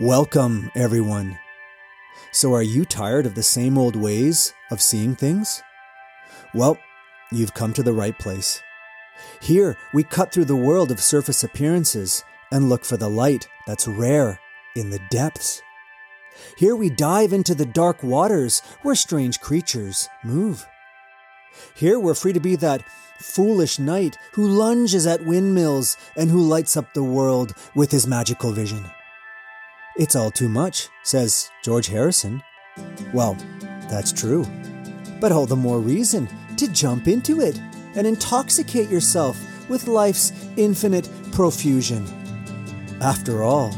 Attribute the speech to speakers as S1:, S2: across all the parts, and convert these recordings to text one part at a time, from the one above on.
S1: Welcome, everyone. So, are you tired of the same old ways of seeing things? Well, you've come to the right place. Here, we cut through the world of surface appearances and look for the light that's rare in the depths. Here, we dive into the dark waters where strange creatures move. Here, we're free to be that foolish knight who lunges at windmills and who lights up the world with his magical vision. It's all too much, says George Harrison. Well, that's true. But all the more reason to jump into it and intoxicate yourself with life's infinite profusion. After all,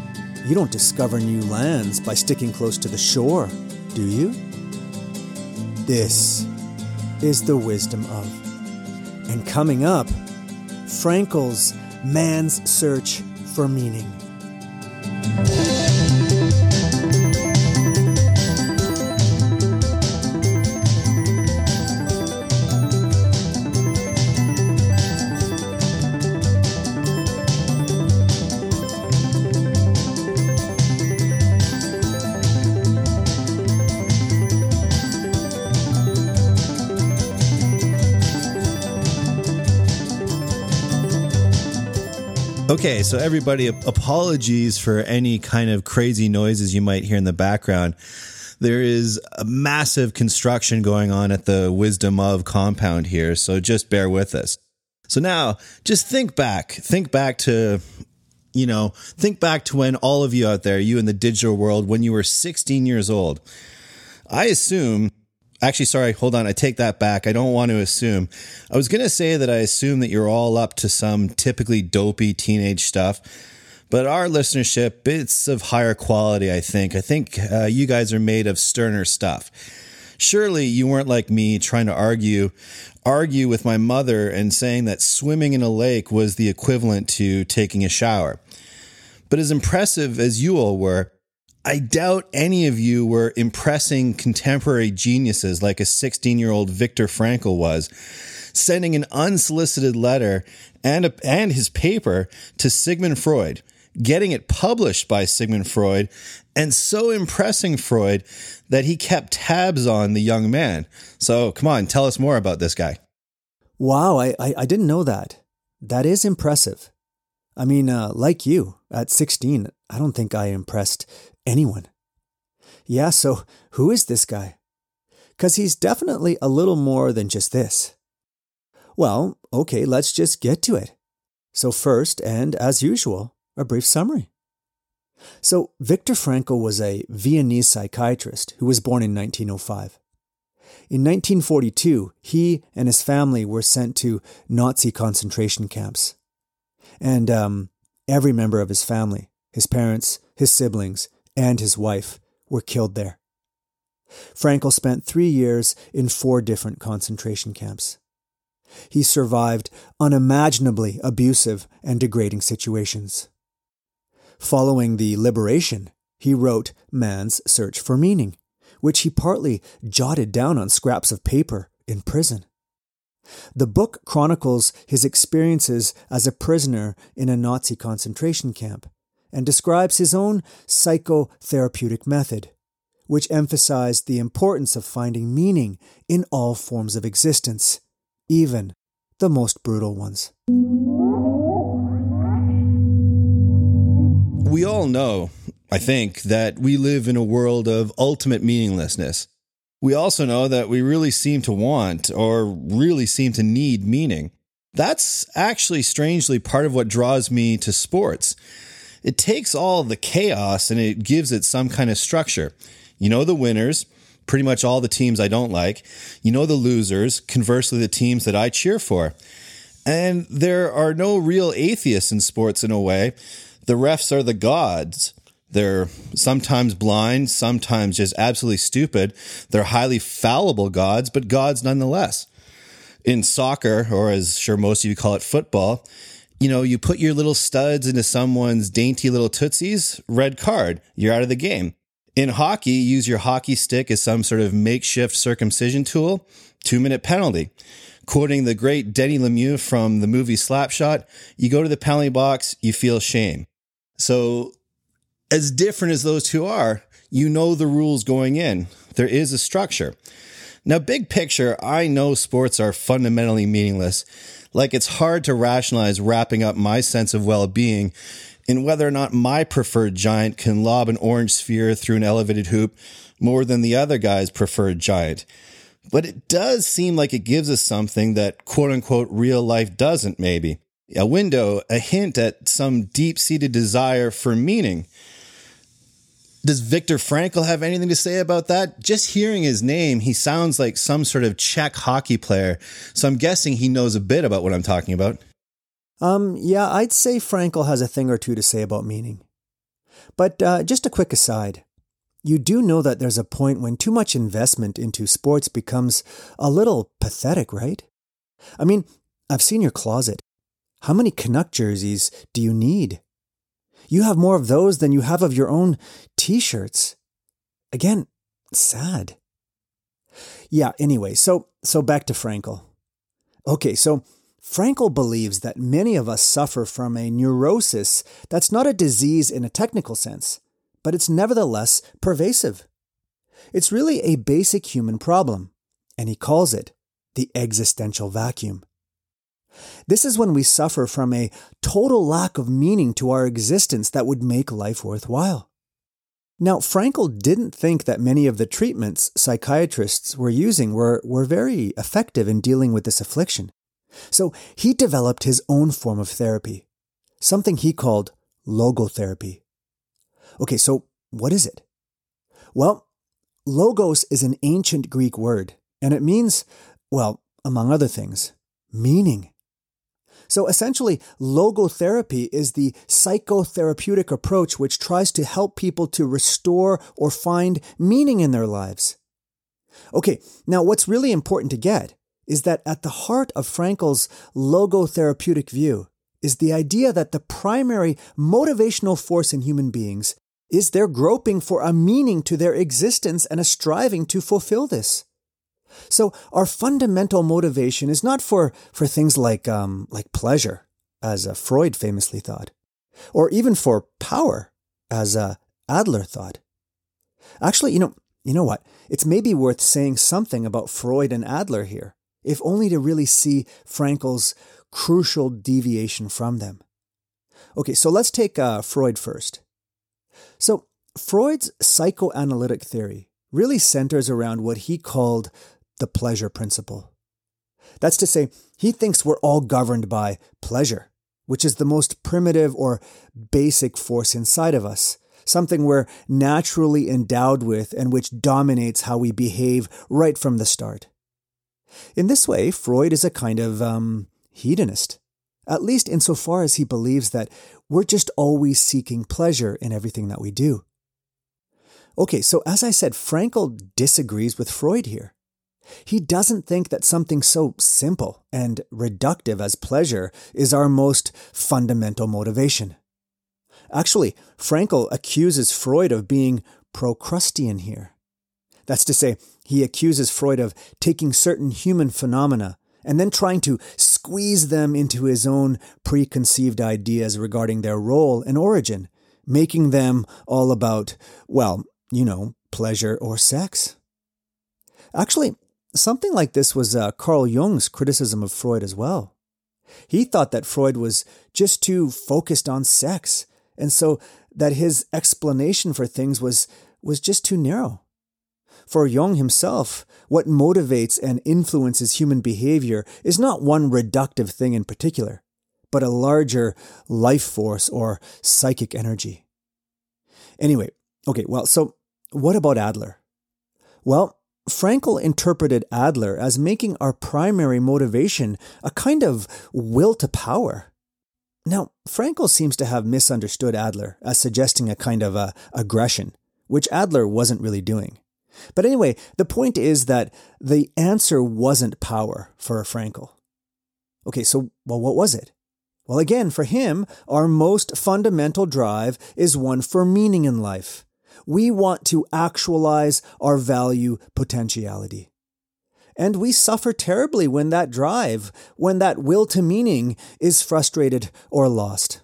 S1: you don't discover new lands by sticking close to the shore, do you? This is the wisdom of. And coming up, Frankl's Man's Search for Meaning.
S2: Okay, so everybody, apologies for any kind of crazy noises you might hear in the background. There is a massive construction going on at the Wisdom of compound here, so just bear with us. So now, just think back. Think back to, you know, think back to when all of you out there, you in the digital world, when you were 16 years old. I assume Actually, sorry, hold on. I take that back. I don't want to assume. I was going to say that I assume that you're all up to some typically dopey teenage stuff, but our listenership, it's of higher quality, I think. I think uh, you guys are made of sterner stuff. Surely you weren't like me trying to argue argue with my mother and saying that swimming in a lake was the equivalent to taking a shower. But as impressive as you all were, I doubt any of you were impressing contemporary geniuses like a 16 year old Viktor Frankl was, sending an unsolicited letter and, a, and his paper to Sigmund Freud, getting it published by Sigmund Freud, and so impressing Freud that he kept tabs on the young man. So come on, tell us more about this guy.
S1: Wow, I, I, I didn't know that. That is impressive. I mean, uh, like you, at 16, I don't think I impressed anyone. Yeah, so who is this guy? Because he's definitely a little more than just this. Well, okay, let's just get to it. So, first, and as usual, a brief summary. So, Viktor Frankl was a Viennese psychiatrist who was born in 1905. In 1942, he and his family were sent to Nazi concentration camps. And um, every member of his family, his parents, his siblings, and his wife were killed there. Frankl spent three years in four different concentration camps. He survived unimaginably abusive and degrading situations. Following the liberation, he wrote Man's Search for Meaning, which he partly jotted down on scraps of paper in prison. The book chronicles his experiences as a prisoner in a Nazi concentration camp and describes his own psychotherapeutic method, which emphasized the importance of finding meaning in all forms of existence, even the most brutal ones.
S2: We all know, I think, that we live in a world of ultimate meaninglessness. We also know that we really seem to want or really seem to need meaning. That's actually strangely part of what draws me to sports it takes all the chaos and it gives it some kind of structure. You know, the winners, pretty much all the teams I don't like. You know, the losers, conversely, the teams that I cheer for. And there are no real atheists in sports in a way. The refs are the gods. They're sometimes blind, sometimes just absolutely stupid. They're highly fallible gods, but gods nonetheless. In soccer, or as sure most of you call it, football, you know, you put your little studs into someone's dainty little tootsies, red card, you're out of the game. In hockey, use your hockey stick as some sort of makeshift circumcision tool, two minute penalty. Quoting the great Denis Lemieux from the movie Slapshot, you go to the penalty box, you feel shame. So as different as those two are, you know the rules going in. There is a structure. Now, big picture, I know sports are fundamentally meaningless. Like it's hard to rationalize wrapping up my sense of well being in whether or not my preferred giant can lob an orange sphere through an elevated hoop more than the other guy's preferred giant. But it does seem like it gives us something that quote unquote real life doesn't, maybe. A window, a hint at some deep seated desire for meaning. Does Viktor Frankl have anything to say about that? Just hearing his name, he sounds like some sort of Czech hockey player. So I'm guessing he knows a bit about what I'm talking about.
S1: Um, yeah, I'd say Frankl has a thing or two to say about meaning. But uh, just a quick aside. You do know that there's a point when too much investment into sports becomes a little pathetic, right? I mean, I've seen your closet. How many Canuck jerseys do you need? You have more of those than you have of your own t shirts. Again, sad. Yeah, anyway, so so back to Frankl. Okay, so Frankl believes that many of us suffer from a neurosis that's not a disease in a technical sense, but it's nevertheless pervasive. It's really a basic human problem, and he calls it the existential vacuum. This is when we suffer from a total lack of meaning to our existence that would make life worthwhile. Now, Frankl didn't think that many of the treatments psychiatrists were using were, were very effective in dealing with this affliction. So he developed his own form of therapy, something he called logotherapy. Okay, so what is it? Well, logos is an ancient Greek word, and it means, well, among other things, meaning. So essentially, logotherapy is the psychotherapeutic approach which tries to help people to restore or find meaning in their lives. Okay, now what's really important to get is that at the heart of Frankl's logotherapeutic view is the idea that the primary motivational force in human beings is their groping for a meaning to their existence and a striving to fulfill this. So our fundamental motivation is not for, for things like, um, like pleasure, as uh, Freud famously thought, or even for power, as uh, Adler thought. Actually, you know, you know what? It's maybe worth saying something about Freud and Adler here if only to really see Frankl's crucial deviation from them. Okay, so let's take uh, Freud first. So, Freud's psychoanalytic theory really centers around what he called the pleasure principle. That's to say, he thinks we're all governed by pleasure, which is the most primitive or basic force inside of us, something we're naturally endowed with and which dominates how we behave right from the start. In this way, Freud is a kind of um, hedonist, at least insofar as he believes that we're just always seeking pleasure in everything that we do. Okay, so as I said, Frankl disagrees with Freud here. He doesn't think that something so simple and reductive as pleasure is our most fundamental motivation. Actually, Frankl accuses Freud of being Procrustean here. That's to say, he accuses Freud of taking certain human phenomena and then trying to squeeze them into his own preconceived ideas regarding their role and origin, making them all about, well, you know, pleasure or sex. Actually, something like this was uh, Carl Jung's criticism of Freud as well. He thought that Freud was just too focused on sex, and so that his explanation for things was, was just too narrow. For Jung himself, what motivates and influences human behavior is not one reductive thing in particular, but a larger life force or psychic energy. Anyway, okay, well, so what about Adler? Well, Frankl interpreted Adler as making our primary motivation a kind of will to power. Now, Frankl seems to have misunderstood Adler as suggesting a kind of a aggression, which Adler wasn't really doing. But anyway, the point is that the answer wasn't power for Frankl. Okay, so, well, what was it? Well, again, for him, our most fundamental drive is one for meaning in life. We want to actualize our value potentiality. And we suffer terribly when that drive, when that will to meaning is frustrated or lost.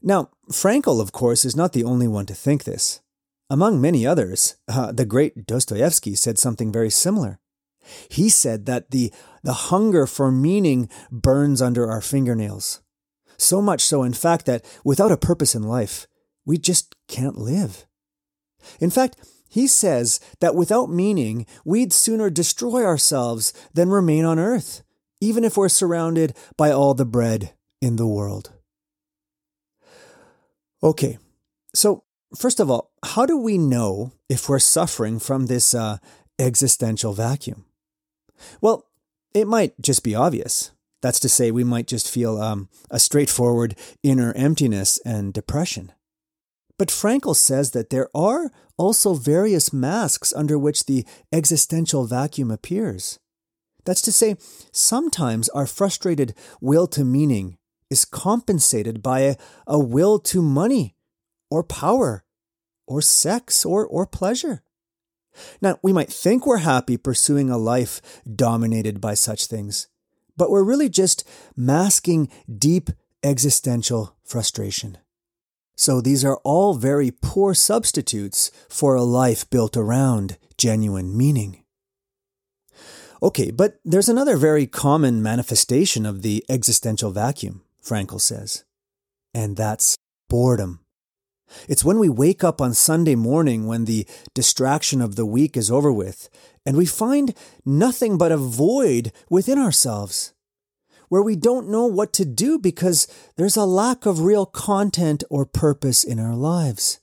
S1: Now, Frankl, of course, is not the only one to think this. Among many others, uh, the great Dostoevsky said something very similar. He said that the, the hunger for meaning burns under our fingernails. So much so, in fact, that without a purpose in life, we just can't live. In fact, he says that without meaning, we'd sooner destroy ourselves than remain on earth, even if we're surrounded by all the bread in the world. Okay, so first of all, how do we know if we're suffering from this uh, existential vacuum? Well, it might just be obvious. That's to say, we might just feel um, a straightforward inner emptiness and depression. But Frankl says that there are also various masks under which the existential vacuum appears. That's to say, sometimes our frustrated will to meaning is compensated by a, a will to money or power or sex or, or pleasure. Now, we might think we're happy pursuing a life dominated by such things, but we're really just masking deep existential frustration. So these are all very poor substitutes for a life built around genuine meaning. Okay, but there's another very common manifestation of the existential vacuum, Frankl says, and that's boredom. It's when we wake up on Sunday morning when the distraction of the week is over with, and we find nothing but a void within ourselves, where we don't know what to do because there's a lack of real content or purpose in our lives.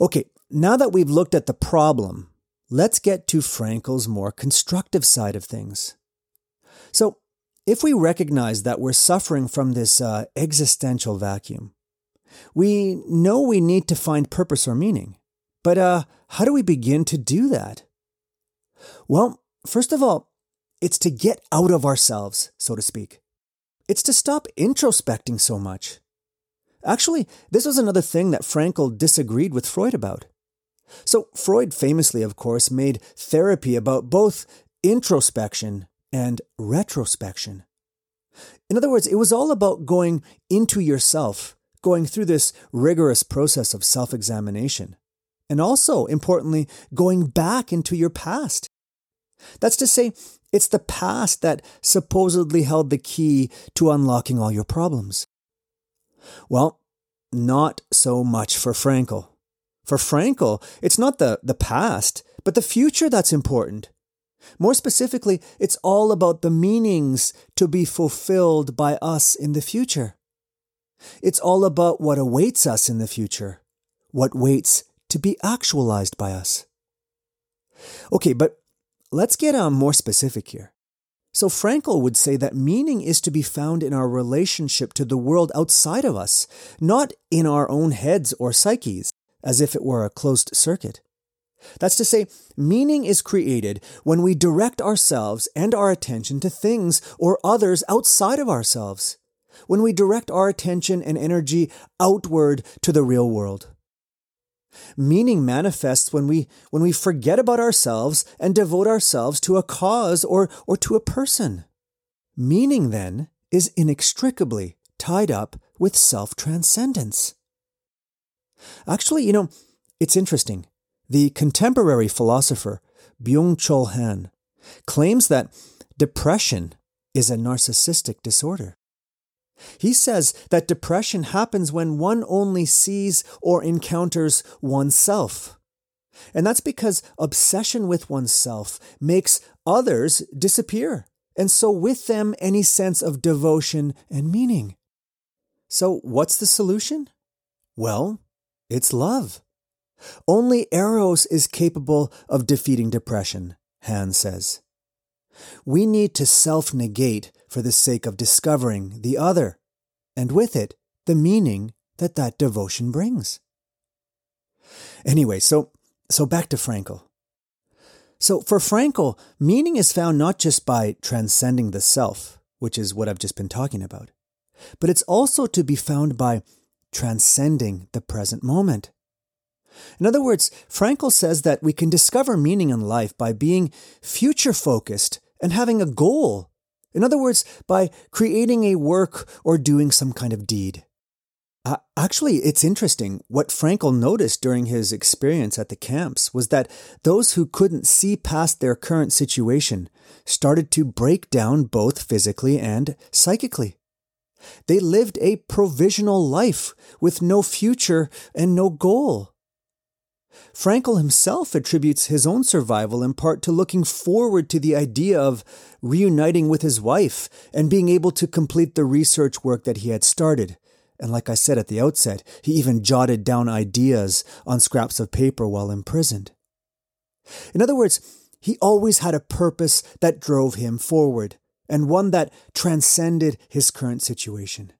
S1: Okay, now that we've looked at the problem, let's get to Frankl's more constructive side of things. So, if we recognize that we're suffering from this uh, existential vacuum, we know we need to find purpose or meaning. But uh, how do we begin to do that? Well, first of all, it's to get out of ourselves, so to speak. It's to stop introspecting so much. Actually, this was another thing that Frankl disagreed with Freud about. So, Freud famously, of course, made therapy about both introspection and retrospection. In other words, it was all about going into yourself going through this rigorous process of self examination. And also, importantly, going back into your past. That's to say, it's the past that supposedly held the key to unlocking all your problems. Well, not so much for Frankl. For Frankl, it's not the, the past, but the future that's important. More specifically, it's all about the meanings to be fulfilled by us in the future. It's all about what awaits us in the future, what waits to be actualized by us. Okay, but let's get um, more specific here. So, Frankl would say that meaning is to be found in our relationship to the world outside of us, not in our own heads or psyches, as if it were a closed circuit. That's to say, meaning is created when we direct ourselves and our attention to things or others outside of ourselves when we direct our attention and energy outward to the real world. Meaning manifests when we, when we forget about ourselves and devote ourselves to a cause or, or to a person. Meaning, then, is inextricably tied up with self transcendence. Actually, you know, it's interesting. The contemporary philosopher Byung Chul Han claims that depression is a narcissistic disorder. He says that depression happens when one only sees or encounters oneself. And that's because obsession with oneself makes others disappear, and so with them any sense of devotion and meaning. So, what's the solution? Well, it's love. Only Eros is capable of defeating depression, Han says. We need to self negate for the sake of discovering the other, and with it, the meaning that that devotion brings. Anyway, so, so back to Frankl. So for Frankl, meaning is found not just by transcending the self, which is what I've just been talking about, but it's also to be found by transcending the present moment. In other words, Frankl says that we can discover meaning in life by being future focused and having a goal in other words, by creating a work or doing some kind of deed. Uh, actually, it's interesting. What Frankl noticed during his experience at the camps was that those who couldn't see past their current situation started to break down both physically and psychically. They lived a provisional life with no future and no goal. Frankl himself attributes his own survival in part to looking forward to the idea of reuniting with his wife and being able to complete the research work that he had started and like I said at the outset, he even jotted down ideas on scraps of paper while imprisoned. In other words, he always had a purpose that drove him forward, and one that transcended his current situation.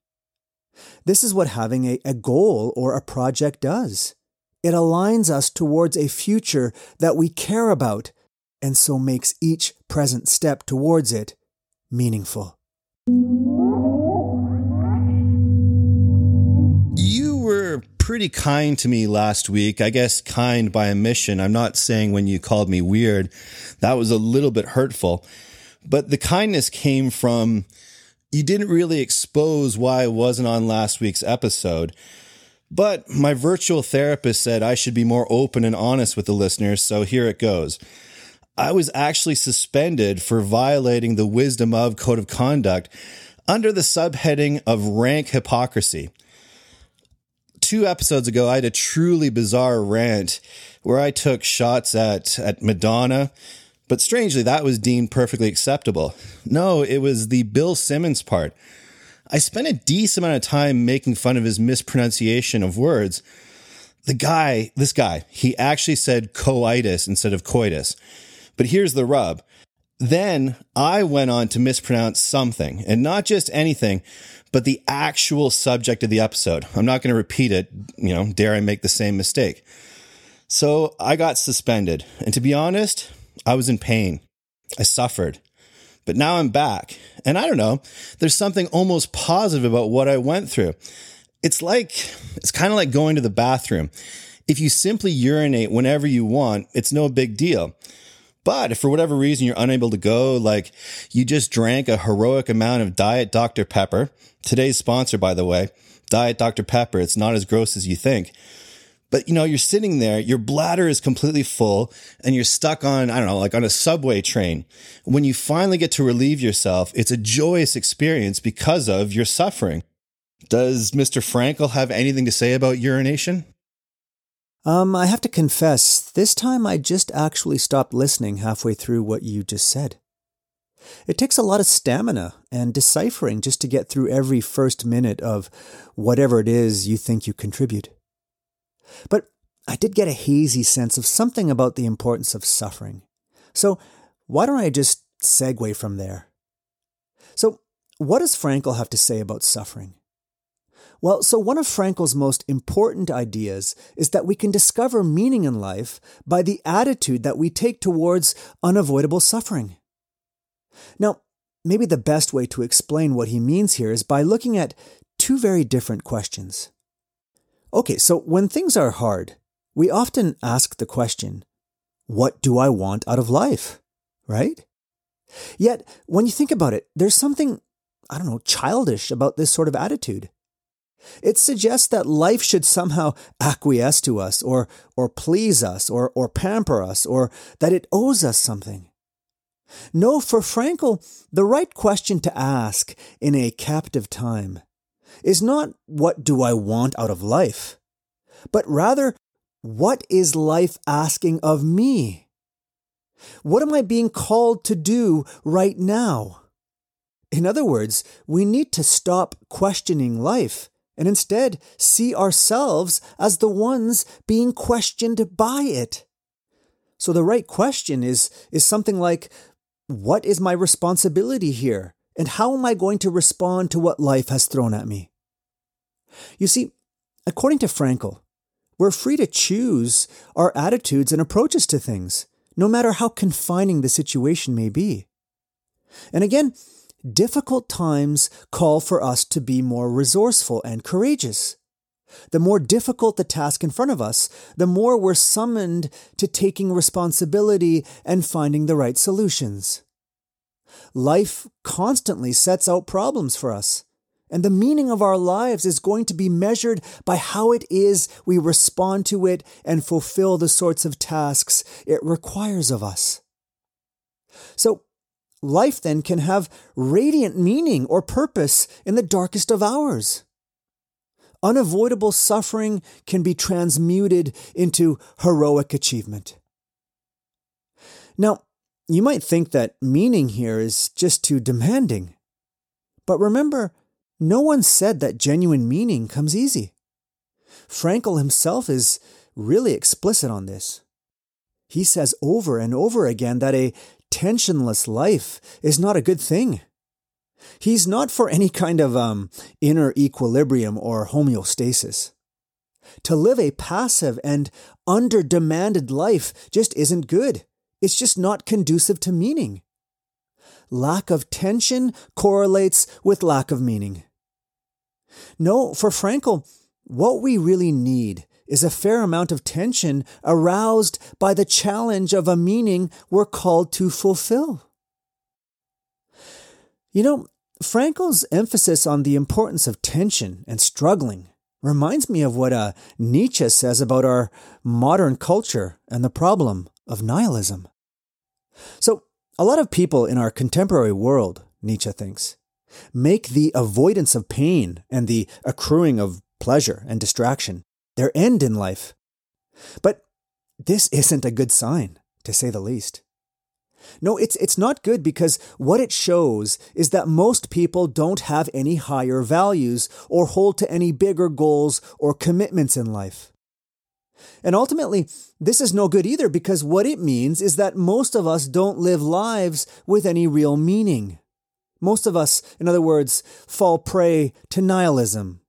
S1: This is what having a, a goal or a project does. It aligns us towards a future that we care about, and so makes each present step towards it meaningful.
S2: You were pretty kind to me last week. I guess kind by omission. I'm not saying when you called me weird, that was a little bit hurtful. But the kindness came from you didn't really expose why I wasn't on last week's episode. But my virtual therapist said I should be more open and honest with the listeners, so here it goes. I was actually suspended for violating the wisdom of code of conduct under the subheading of rank hypocrisy two episodes ago, I had a truly bizarre rant where I took shots at, at Madonna, but strangely, that was deemed perfectly acceptable. No, it was the Bill Simmons part. I spent a decent amount of time making fun of his mispronunciation of words. The guy, this guy, he actually said coitus instead of coitus. But here's the rub. Then I went on to mispronounce something, and not just anything, but the actual subject of the episode. I'm not going to repeat it. You know, dare I make the same mistake? So I got suspended. And to be honest, I was in pain. I suffered. But now I'm back. And I don't know, there's something almost positive about what I went through. It's like, it's kind of like going to the bathroom. If you simply urinate whenever you want, it's no big deal. But if for whatever reason you're unable to go, like you just drank a heroic amount of Diet Dr. Pepper, today's sponsor, by the way, Diet Dr. Pepper, it's not as gross as you think. But you know, you're sitting there, your bladder is completely full and you're stuck on, I don't know, like on a subway train. When you finally get to relieve yourself, it's a joyous experience because of your suffering. Does Mr. Frankl have anything to say about urination?
S1: Um, I have to confess, this time I just actually stopped listening halfway through what you just said. It takes a lot of stamina and deciphering just to get through every first minute of whatever it is you think you contribute. But I did get a hazy sense of something about the importance of suffering. So why don't I just segue from there? So, what does Frankl have to say about suffering? Well, so one of Frankl's most important ideas is that we can discover meaning in life by the attitude that we take towards unavoidable suffering. Now, maybe the best way to explain what he means here is by looking at two very different questions. Okay, so when things are hard, we often ask the question, What do I want out of life? Right? Yet, when you think about it, there's something, I don't know, childish about this sort of attitude. It suggests that life should somehow acquiesce to us or, or please us or, or pamper us or that it owes us something. No, for Frankl, the right question to ask in a captive time is not what do I want out of life, but rather what is life asking of me? What am I being called to do right now? In other words, we need to stop questioning life and instead see ourselves as the ones being questioned by it. So the right question is, is something like, what is my responsibility here? And how am I going to respond to what life has thrown at me? You see, according to Frankl, we're free to choose our attitudes and approaches to things, no matter how confining the situation may be. And again, difficult times call for us to be more resourceful and courageous. The more difficult the task in front of us, the more we're summoned to taking responsibility and finding the right solutions. Life constantly sets out problems for us, And the meaning of our lives is going to be measured by how it is we respond to it and fulfill the sorts of tasks it requires of us. So, life then can have radiant meaning or purpose in the darkest of hours. Unavoidable suffering can be transmuted into heroic achievement. Now, you might think that meaning here is just too demanding. But remember, no one said that genuine meaning comes easy. Frankl himself is really explicit on this. He says over and over again that a tensionless life is not a good thing. He's not for any kind of um, inner equilibrium or homeostasis. To live a passive and under demanded life just isn't good. It's just not conducive to meaning. Lack of tension correlates with lack of meaning. No, for Frankl, what we really need is a fair amount of tension aroused by the challenge of a meaning we're called to fulfill. You know, Frankl's emphasis on the importance of tension and struggling reminds me of what uh, Nietzsche says about our modern culture and the problem of nihilism. So, a lot of people in our contemporary world, Nietzsche thinks, make the avoidance of pain and the accruing of pleasure and distraction their end in life. But this isn't a good sign, to say the least. No, it's, it's not good because what it shows is that most people don't have any higher values or hold to any bigger goals or commitments in life. And ultimately, this is no good either because what it means is that most of us don't live lives with any real meaning. Most of us, in other words, fall prey to nihilism.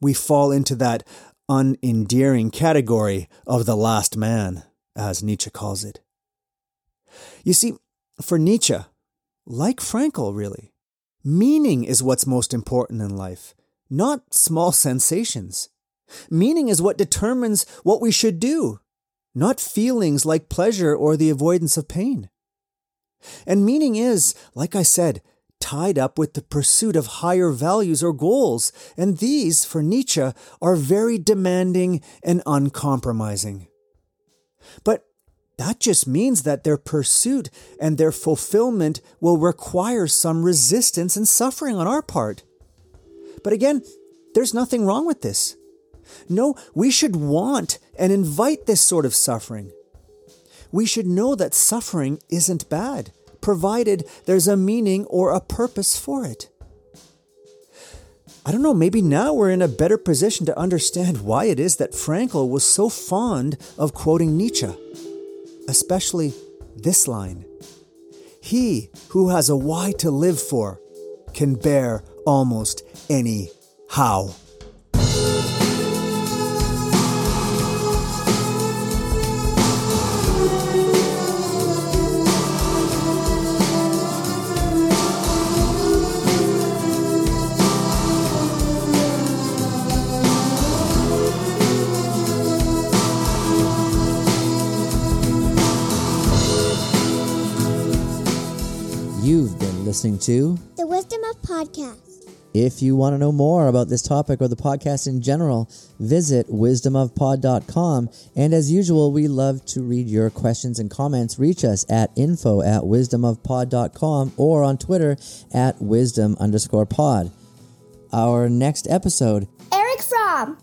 S1: We fall into that unendearing category of the last man, as Nietzsche calls it. You see, for Nietzsche, like Frankl, really, meaning is what's most important in life, not small sensations. Meaning is what determines what we should do, not feelings like pleasure or the avoidance of pain. And meaning is, like I said, tied up with the pursuit of higher values or goals, and these, for Nietzsche, are very demanding and uncompromising. But that just means that their pursuit and their fulfillment will require some resistance and suffering on our part. But again, there's nothing wrong with this. No, we should want and invite this sort of suffering. We should know that suffering isn't bad, provided there's a meaning or a purpose for it. I don't know, maybe now we're in a better position to understand why it is that Frankl was so fond of quoting Nietzsche especially this line He who has a why to live for can bear almost any how.
S3: Listening to
S4: The Wisdom of Podcast.
S3: If you want to know more about this topic or the podcast in general, visit wisdomofpod.com. And as usual, we love to read your questions and comments. Reach us at info at wisdomofpod.com or on Twitter at wisdom underscore pod. Our next episode
S4: Erich Fromm.